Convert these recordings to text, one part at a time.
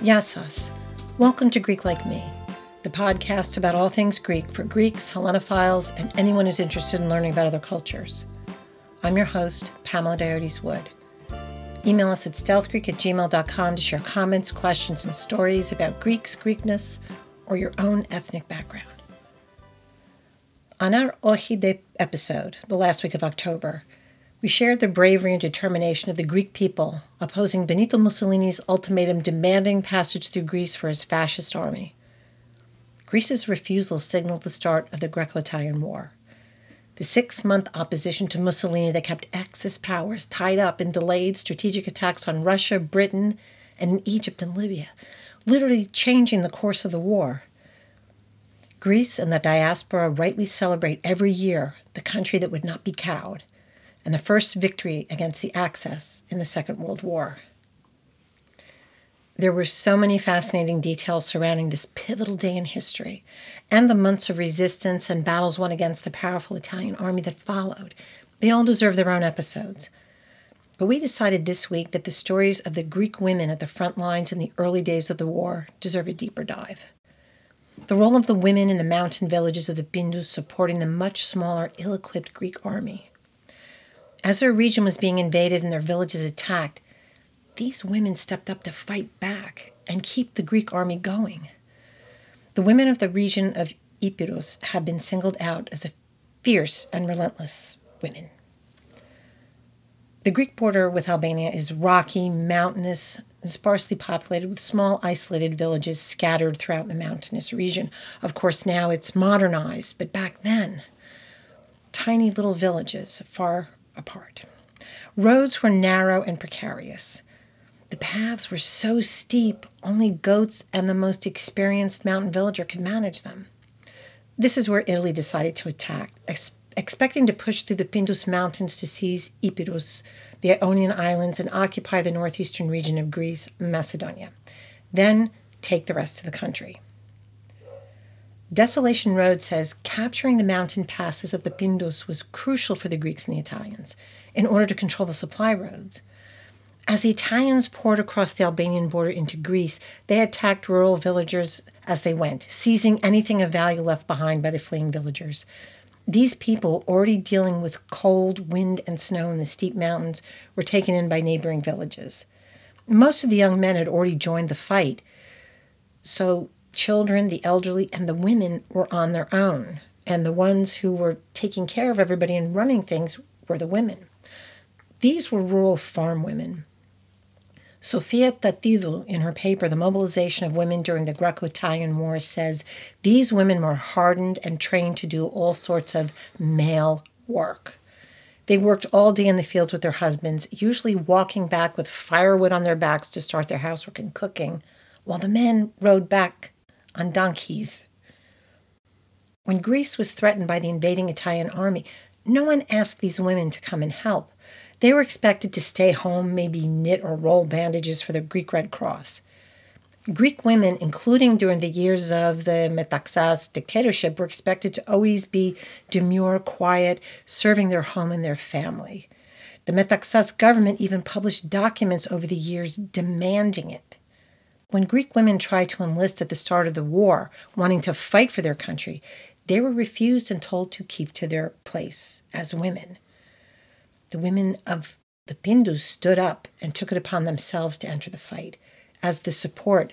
Yassas. Welcome to Greek Like Me, the podcast about all things Greek for Greeks, Hellenophiles, and anyone who's interested in learning about other cultures. I'm your host, Pamela Diotis Wood. Email us at stealthgreek at gmail.com to share comments, questions, and stories about Greeks, Greekness, or your own ethnic background. On our Ohi Day episode, the last week of October, we shared the bravery and determination of the Greek people opposing Benito Mussolini's ultimatum demanding passage through Greece for his fascist army. Greece's refusal signaled the start of the Greco Italian War. The six month opposition to Mussolini that kept Axis powers tied up in delayed strategic attacks on Russia, Britain, and Egypt and Libya, literally changing the course of the war. Greece and the diaspora rightly celebrate every year the country that would not be cowed and the first victory against the Axis in the Second World War. There were so many fascinating details surrounding this pivotal day in history and the months of resistance and battles won against the powerful Italian army that followed. They all deserve their own episodes. But we decided this week that the stories of the Greek women at the front lines in the early days of the war deserve a deeper dive. The role of the women in the mountain villages of the Pindus supporting the much smaller, ill equipped Greek army. As their region was being invaded and their villages attacked, these women stepped up to fight back and keep the Greek army going. The women of the region of Epirus have been singled out as a fierce and relentless women. The Greek border with Albania is rocky, mountainous, and sparsely populated with small, isolated villages scattered throughout the mountainous region. Of course, now it's modernized, but back then, tiny little villages far apart. Roads were narrow and precarious. The paths were so steep, only goats and the most experienced mountain villager could manage them. This is where Italy decided to attack, ex- expecting to push through the Pindus Mountains to seize Epirus, the Ionian Islands, and occupy the northeastern region of Greece, Macedonia. Then take the rest of the country. Desolation Road says capturing the mountain passes of the Pindus was crucial for the Greeks and the Italians in order to control the supply roads. As the Italians poured across the Albanian border into Greece, they attacked rural villagers as they went, seizing anything of value left behind by the fleeing villagers. These people, already dealing with cold, wind, and snow in the steep mountains, were taken in by neighboring villages. Most of the young men had already joined the fight, so children, the elderly, and the women were on their own. And the ones who were taking care of everybody and running things were the women. These were rural farm women. Sofia Tatidou, in her paper, The Mobilization of Women During the Greco Italian War, says these women were hardened and trained to do all sorts of male work. They worked all day in the fields with their husbands, usually walking back with firewood on their backs to start their housework and cooking, while the men rode back on donkeys. When Greece was threatened by the invading Italian army, no one asked these women to come and help. They were expected to stay home, maybe knit or roll bandages for the Greek Red Cross. Greek women, including during the years of the Metaxas dictatorship, were expected to always be demure, quiet, serving their home and their family. The Metaxas government even published documents over the years demanding it. When Greek women tried to enlist at the start of the war, wanting to fight for their country, they were refused and told to keep to their place as women. The women of the Pindus stood up and took it upon themselves to enter the fight as the support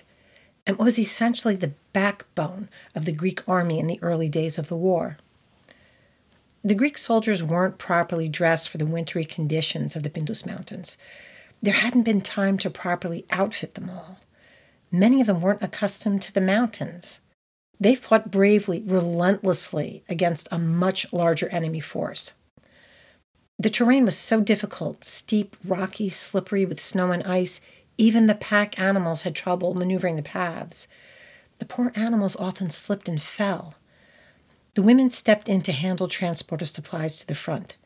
and what was essentially the backbone of the Greek army in the early days of the war. The Greek soldiers weren't properly dressed for the wintry conditions of the Pindus Mountains. There hadn't been time to properly outfit them all. Many of them weren't accustomed to the mountains. They fought bravely, relentlessly against a much larger enemy force. The terrain was so difficult steep, rocky, slippery with snow and ice. Even the pack animals had trouble maneuvering the paths. The poor animals often slipped and fell. The women stepped in to handle transport of supplies to the front.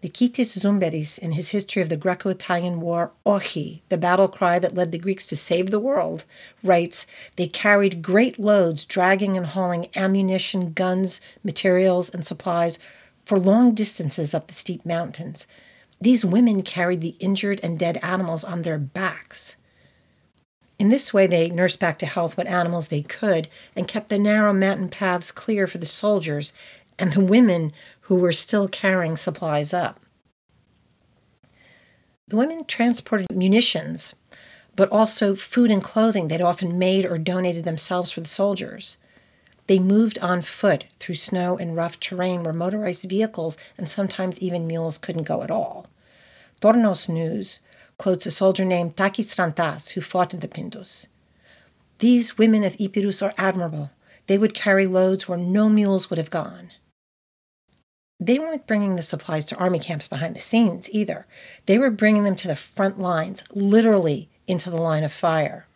Nikitis Zumberis, in his history of the Greco Italian War, Ochi, the battle cry that led the Greeks to save the world, writes They carried great loads, dragging and hauling ammunition, guns, materials, and supplies for long distances up the steep mountains. These women carried the injured and dead animals on their backs. In this way, they nursed back to health what animals they could and kept the narrow mountain paths clear for the soldiers and the women who were still carrying supplies up. The women transported munitions, but also food and clothing they'd often made or donated themselves for the soldiers. They moved on foot through snow and rough terrain where motorized vehicles and sometimes even mules couldn't go at all. Tornos News quotes a soldier named Takis Rantas who fought in the Pindos. These women of Epirus are admirable. They would carry loads where no mules would have gone. They weren't bringing the supplies to army camps behind the scenes either. They were bringing them to the front lines, literally into the line of fire.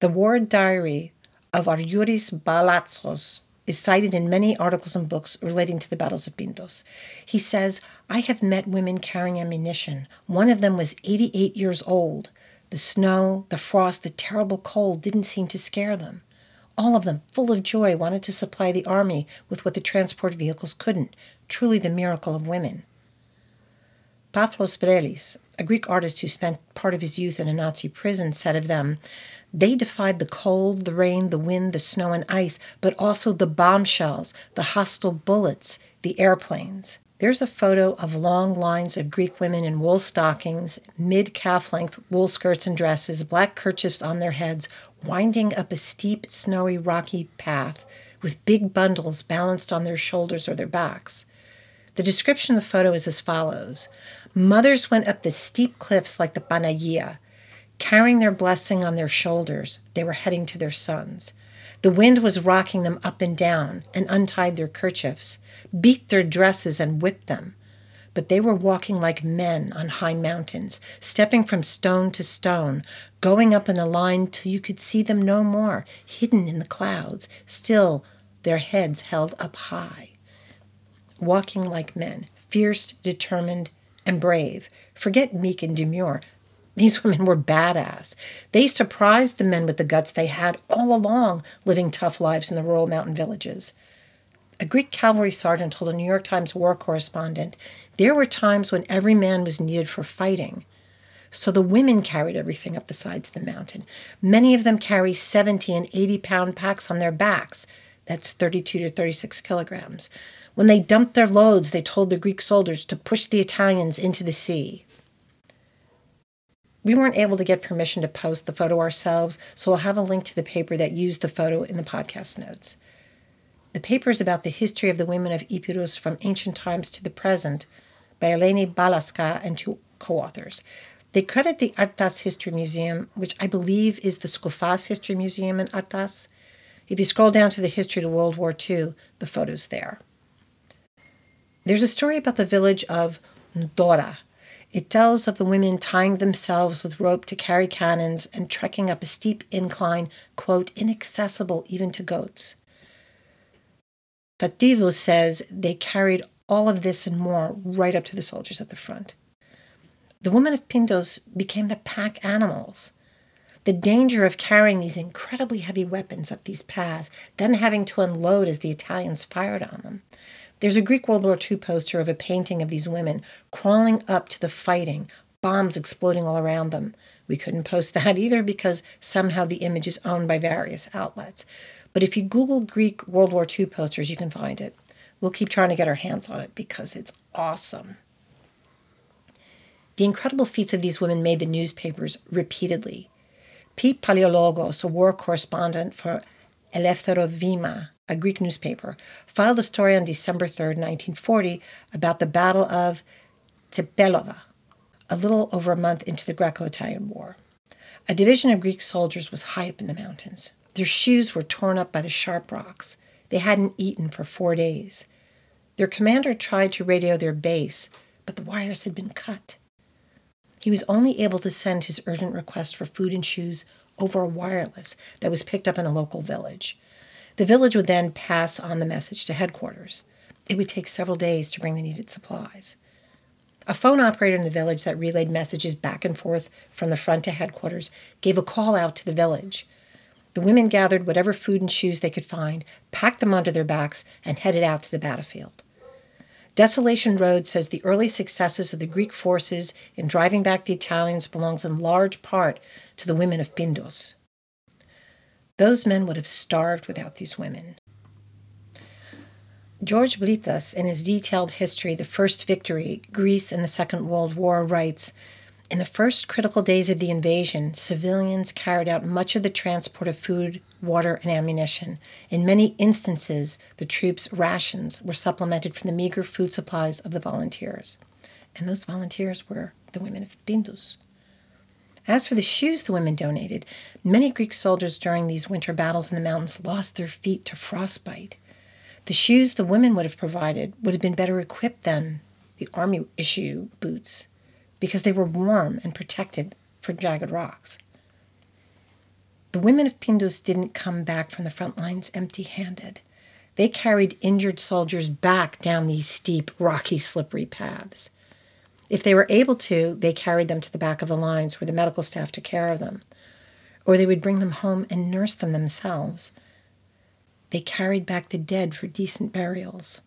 The war diary of Ariuris Balatzos is cited in many articles and books relating to the battles of Pindos. He says, I have met women carrying ammunition. One of them was 88 years old. The snow, the frost, the terrible cold didn't seem to scare them. All of them, full of joy, wanted to supply the army with what the transport vehicles couldn't. Truly the miracle of women. Pavlos Vrellis, a Greek artist who spent part of his youth in a Nazi prison, said of them, They defied the cold, the rain, the wind, the snow and ice, but also the bombshells, the hostile bullets, the airplanes. There's a photo of long lines of Greek women in wool stockings, mid calf length wool skirts and dresses, black kerchiefs on their heads, winding up a steep, snowy, rocky path with big bundles balanced on their shoulders or their backs. The description of the photo is as follows Mothers went up the steep cliffs like the Panagia, carrying their blessing on their shoulders. They were heading to their sons. The wind was rocking them up and down and untied their kerchiefs, beat their dresses and whipped them. But they were walking like men on high mountains, stepping from stone to stone, going up in a line till you could see them no more, hidden in the clouds, still their heads held up high. Walking like men, fierce, determined, and brave. Forget meek and demure. These women were badass. They surprised the men with the guts they had all along living tough lives in the rural mountain villages. A Greek cavalry sergeant told a New York Times war correspondent there were times when every man was needed for fighting. So the women carried everything up the sides of the mountain. Many of them carry 70 and 80 pound packs on their backs. That's 32 to 36 kilograms. When they dumped their loads, they told the Greek soldiers to push the Italians into the sea. We weren't able to get permission to post the photo ourselves, so we'll have a link to the paper that used the photo in the podcast notes. The paper is about the history of the women of Epirus from ancient times to the present by Eleni Balaska and two co authors. They credit the Artas History Museum, which I believe is the Skoufas History Museum in Artas. If you scroll down to the history of World War II, the photo's there. There's a story about the village of Ndora, it tells of the women tying themselves with rope to carry cannons and trekking up a steep incline, quote, inaccessible even to goats. Tatilo says they carried all of this and more right up to the soldiers at the front. The women of Pindos became the pack animals. The danger of carrying these incredibly heavy weapons up these paths, then having to unload as the Italians fired on them, there's a Greek World War II poster of a painting of these women crawling up to the fighting, bombs exploding all around them. We couldn't post that either because somehow the image is owned by various outlets. But if you Google Greek World War II posters, you can find it. We'll keep trying to get our hands on it because it's awesome. The incredible feats of these women made the newspapers repeatedly. Pete Paleologos, a war correspondent for Elefthero Vima, a Greek newspaper, filed a story on December 3, 1940, about the Battle of Tsepelova, a little over a month into the Greco Italian War. A division of Greek soldiers was high up in the mountains. Their shoes were torn up by the sharp rocks. They hadn't eaten for four days. Their commander tried to radio their base, but the wires had been cut. He was only able to send his urgent request for food and shoes over a wireless that was picked up in a local village. The village would then pass on the message to headquarters. It would take several days to bring the needed supplies. A phone operator in the village that relayed messages back and forth from the front to headquarters gave a call out to the village. The women gathered whatever food and shoes they could find, packed them onto their backs, and headed out to the battlefield. Desolation Road says the early successes of the Greek forces in driving back the Italians belongs in large part to the women of Pindos. Those men would have starved without these women. George Blytas, in his detailed history, The First Victory, Greece in the Second World War, writes In the first critical days of the invasion, civilians carried out much of the transport of food, water, and ammunition. In many instances, the troops' rations were supplemented from the meager food supplies of the volunteers. And those volunteers were the women of Pindus. As for the shoes the women donated, many Greek soldiers during these winter battles in the mountains lost their feet to frostbite. The shoes the women would have provided would have been better equipped than the army issue boots because they were warm and protected from jagged rocks. The women of Pindus didn't come back from the front lines empty handed. They carried injured soldiers back down these steep, rocky, slippery paths. If they were able to, they carried them to the back of the lines where the medical staff took care of them, or they would bring them home and nurse them themselves they carried back the dead for decent burials.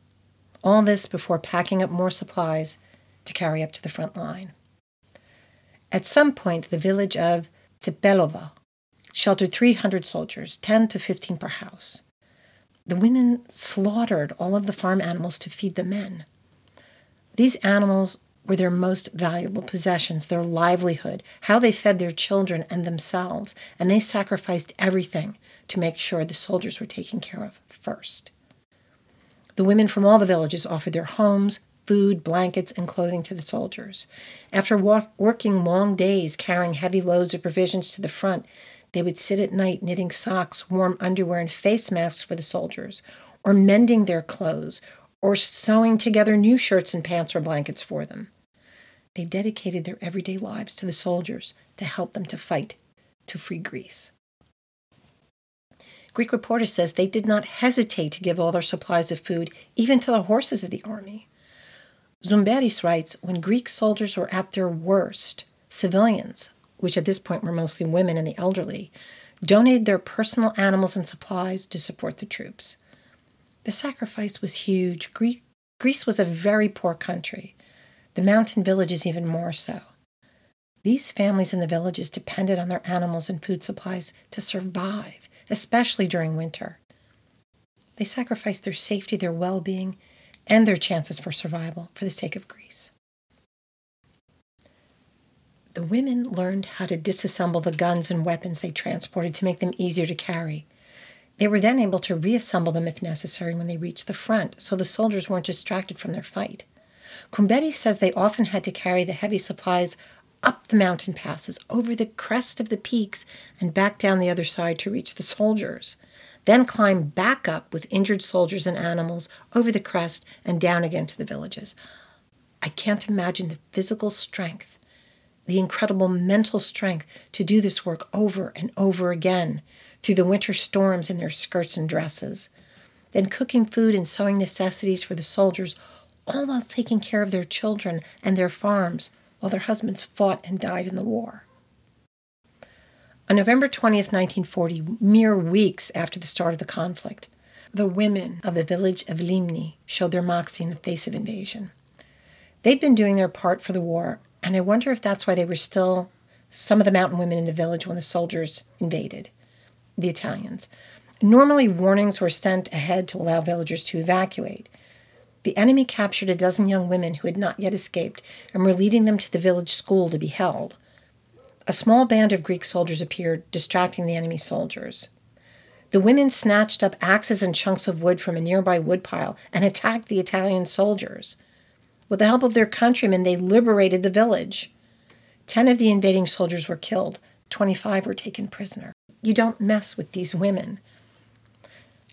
All this before packing up more supplies to carry up to the front line. At some point, the village of Tsepelova sheltered 300 soldiers, 10 to 15 per house. The women slaughtered all of the farm animals to feed the men. These animals were their most valuable possessions, their livelihood, how they fed their children and themselves, and they sacrificed everything to make sure the soldiers were taken care of first. The women from all the villages offered their homes, food, blankets, and clothing to the soldiers. After walk- working long days carrying heavy loads of provisions to the front, they would sit at night knitting socks, warm underwear, and face masks for the soldiers, or mending their clothes, or sewing together new shirts and pants or blankets for them. They dedicated their everyday lives to the soldiers to help them to fight to free Greece. Greek reporter says they did not hesitate to give all their supplies of food, even to the horses of the army. Zumberis writes when Greek soldiers were at their worst, civilians, which at this point were mostly women and the elderly, donated their personal animals and supplies to support the troops. The sacrifice was huge. Greece was a very poor country, the mountain villages even more so. These families in the villages depended on their animals and food supplies to survive, especially during winter. They sacrificed their safety, their well being, and their chances for survival for the sake of Greece. The women learned how to disassemble the guns and weapons they transported to make them easier to carry. They were then able to reassemble them if necessary when they reached the front, so the soldiers weren't distracted from their fight. Kumberi says they often had to carry the heavy supplies up the mountain passes, over the crest of the peaks, and back down the other side to reach the soldiers. Then climb back up with injured soldiers and animals over the crest and down again to the villages. I can't imagine the physical strength, the incredible mental strength to do this work over and over again through the winter storms in their skirts and dresses, then cooking food and sewing necessities for the soldiers, all while taking care of their children and their farms while their husbands fought and died in the war. On November 20th, 1940, mere weeks after the start of the conflict, the women of the village of Limni showed their moxie in the face of invasion. They'd been doing their part for the war, and I wonder if that's why they were still some of the mountain women in the village when the soldiers invaded the Italians. Normally, warnings were sent ahead to allow villagers to evacuate. The enemy captured a dozen young women who had not yet escaped and were leading them to the village school to be held. A small band of Greek soldiers appeared, distracting the enemy soldiers. The women snatched up axes and chunks of wood from a nearby woodpile and attacked the Italian soldiers. With the help of their countrymen, they liberated the village. Ten of the invading soldiers were killed, 25 were taken prisoner. You don't mess with these women.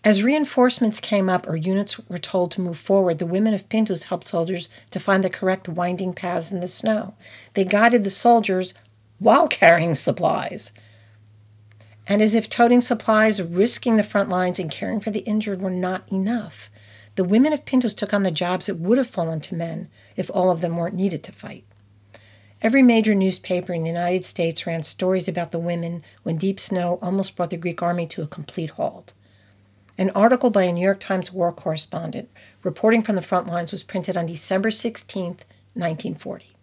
As reinforcements came up or units were told to move forward, the women of Pindus helped soldiers to find the correct winding paths in the snow. They guided the soldiers while carrying supplies. And as if toting supplies, risking the front lines, and caring for the injured were not enough, the women of Pindus took on the jobs that would have fallen to men if all of them weren't needed to fight. Every major newspaper in the United States ran stories about the women when deep snow almost brought the Greek army to a complete halt. An article by a New York Times war correspondent reporting from the front lines, was printed on December 16, 1940.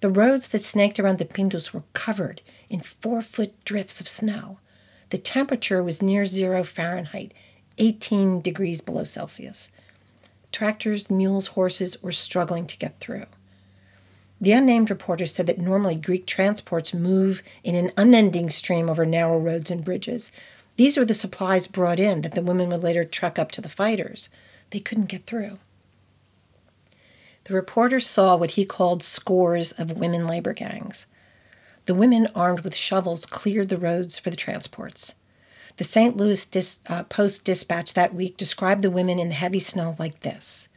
The roads that snaked around the Pindus were covered in four foot drifts of snow. The temperature was near zero Fahrenheit, 18 degrees below Celsius. Tractors, mules, horses were struggling to get through. The unnamed reporter said that normally Greek transports move in an unending stream over narrow roads and bridges. These were the supplies brought in that the women would later truck up to the fighters. They couldn't get through. The reporter saw what he called scores of women labor gangs. The women armed with shovels cleared the roads for the transports. The St. Louis Dis, uh, Post Dispatch that week described the women in the heavy snow like this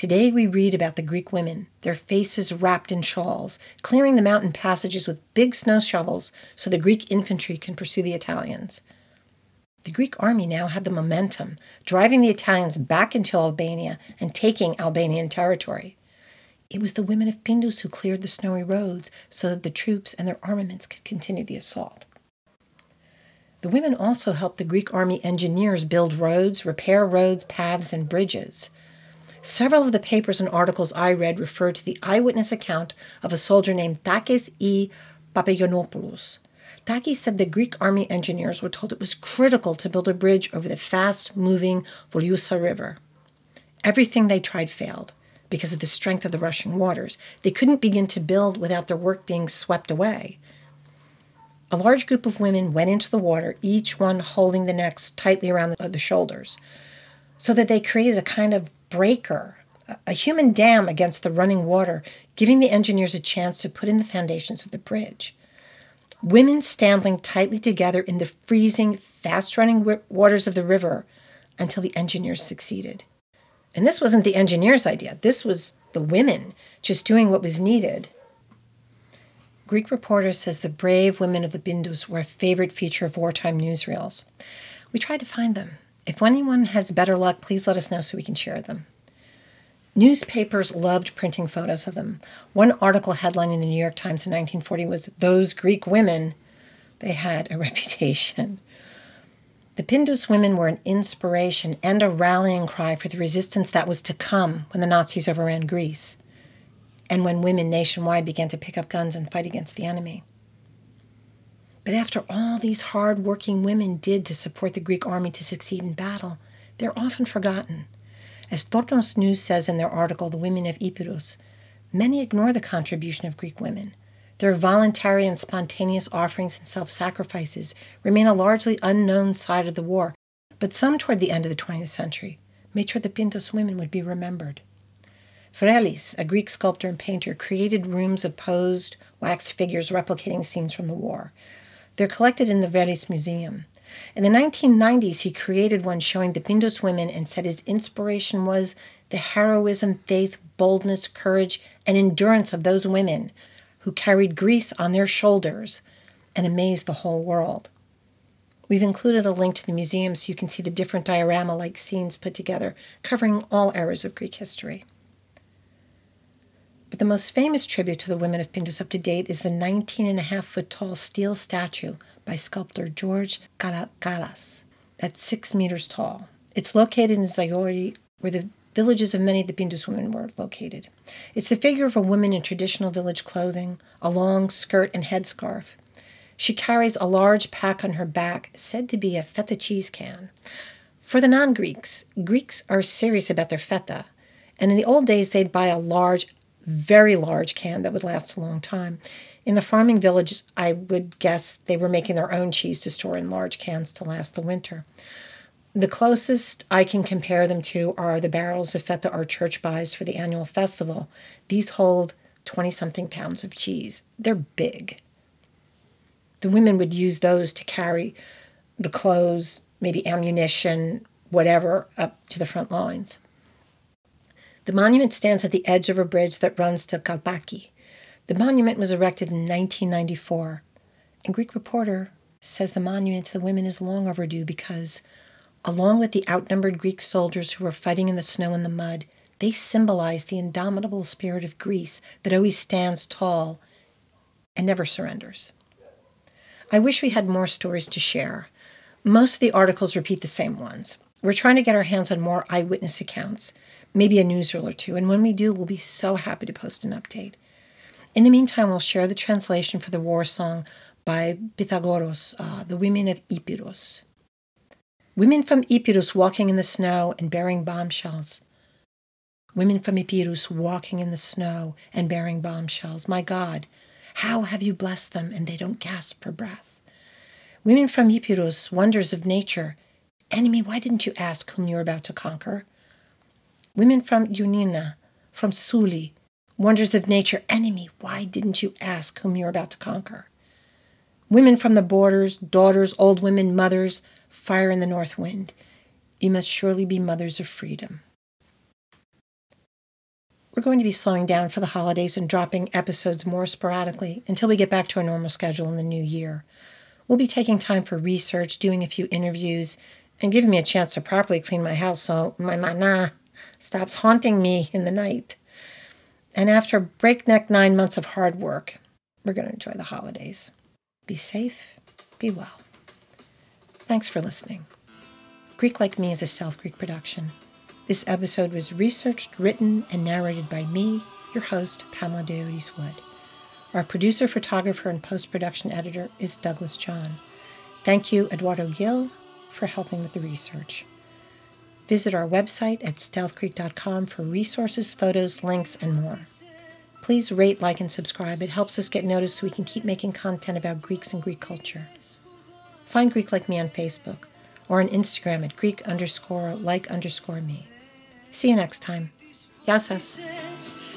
Today we read about the Greek women, their faces wrapped in shawls, clearing the mountain passages with big snow shovels so the Greek infantry can pursue the Italians. The Greek army now had the momentum, driving the Italians back into Albania and taking Albanian territory. It was the women of Pindus who cleared the snowy roads so that the troops and their armaments could continue the assault. The women also helped the Greek army engineers build roads, repair roads, paths, and bridges. Several of the papers and articles I read refer to the eyewitness account of a soldier named Takis E. Papagiannopoulos. Takis said the Greek army engineers were told it was critical to build a bridge over the fast moving Volusa River. Everything they tried failed because of the strength of the rushing waters. They couldn't begin to build without their work being swept away. A large group of women went into the water, each one holding the necks tightly around the, shoulders, so that they created a kind of breaker, a human dam against the running water, giving the engineers a chance to put in the foundations of the bridge. Women standing tightly together in the freezing, fast running waters of the river until the engineers succeeded. And this wasn't the engineers' idea, this was the women just doing what was needed. Greek reporter says the brave women of the Pindus were a favorite feature of wartime newsreels. We tried to find them. If anyone has better luck, please let us know so we can share them. Newspapers loved printing photos of them. One article headline in the New York Times in 1940 was Those Greek Women. They had a reputation. The Pindus women were an inspiration and a rallying cry for the resistance that was to come when the Nazis overran Greece and when women nationwide began to pick up guns and fight against the enemy. But after all these hard working women did to support the Greek army to succeed in battle, they're often forgotten. As Tornos News says in their article, The Women of Epirus, many ignore the contribution of Greek women. Their voluntary and spontaneous offerings and self sacrifices remain a largely unknown side of the war, but some toward the end of the 20th century made sure the Pindos women would be remembered. Vrellis, a Greek sculptor and painter, created rooms of posed wax figures replicating scenes from the war. They're collected in the Vrellis Museum. In the 1990s, he created one showing the Pindos women and said his inspiration was the heroism, faith, boldness, courage, and endurance of those women who carried Greece on their shoulders and amazed the whole world. We've included a link to the museum so you can see the different diorama like scenes put together covering all eras of Greek history. But the most famous tribute to the women of Pindus up to date is the 19 and a half foot tall steel statue by sculptor George Kalakalas. That's six meters tall. It's located in Zagori, where the villages of many of the Pindus women were located. It's the figure of a woman in traditional village clothing, a long skirt and headscarf. She carries a large pack on her back, said to be a feta cheese can. For the non Greeks, Greeks are serious about their feta, and in the old days they'd buy a large, very large can that would last a long time. In the farming villages, I would guess they were making their own cheese to store in large cans to last the winter. The closest I can compare them to are the barrels of feta our church buys for the annual festival. These hold 20 something pounds of cheese. They're big. The women would use those to carry the clothes, maybe ammunition, whatever, up to the front lines. The monument stands at the edge of a bridge that runs to Kalpaki. The monument was erected in 1994. And Greek Reporter says the monument to the women is long overdue because Along with the outnumbered Greek soldiers who were fighting in the snow and the mud, they symbolize the indomitable spirit of Greece that always stands tall and never surrenders. I wish we had more stories to share. Most of the articles repeat the same ones. We're trying to get our hands on more eyewitness accounts, maybe a newsreel or two, and when we do, we'll be so happy to post an update. In the meantime, we'll share the translation for the war song by Pythagoras, uh, The Women of Epirus. Women from Epirus walking in the snow and bearing bombshells. Women from Epirus walking in the snow and bearing bombshells. My God, how have you blessed them and they don't gasp for breath? Women from Epirus, wonders of nature. Enemy, why didn't you ask whom you're about to conquer? Women from Ioannina, from Suli, wonders of nature. Enemy, why didn't you ask whom you're about to conquer? Women from the borders, daughters, old women, mothers, fire in the north wind. You must surely be mothers of freedom. We're going to be slowing down for the holidays and dropping episodes more sporadically until we get back to our normal schedule in the new year. We'll be taking time for research, doing a few interviews, and giving me a chance to properly clean my house so my mana stops haunting me in the night. And after breakneck nine months of hard work, we're going to enjoy the holidays. Be safe, be well. Thanks for listening. Greek Like Me is a Stealth Greek production. This episode was researched, written, and narrated by me, your host, Pamela Diotis Wood. Our producer, photographer, and post production editor is Douglas John. Thank you, Eduardo Gil, for helping with the research. Visit our website at stealthgreek.com for resources, photos, links, and more. Please rate, like, and subscribe. It helps us get noticed so we can keep making content about Greeks and Greek culture. Find Greek Like Me on Facebook or on Instagram at Greek underscore like underscore me. See you next time. Yassas.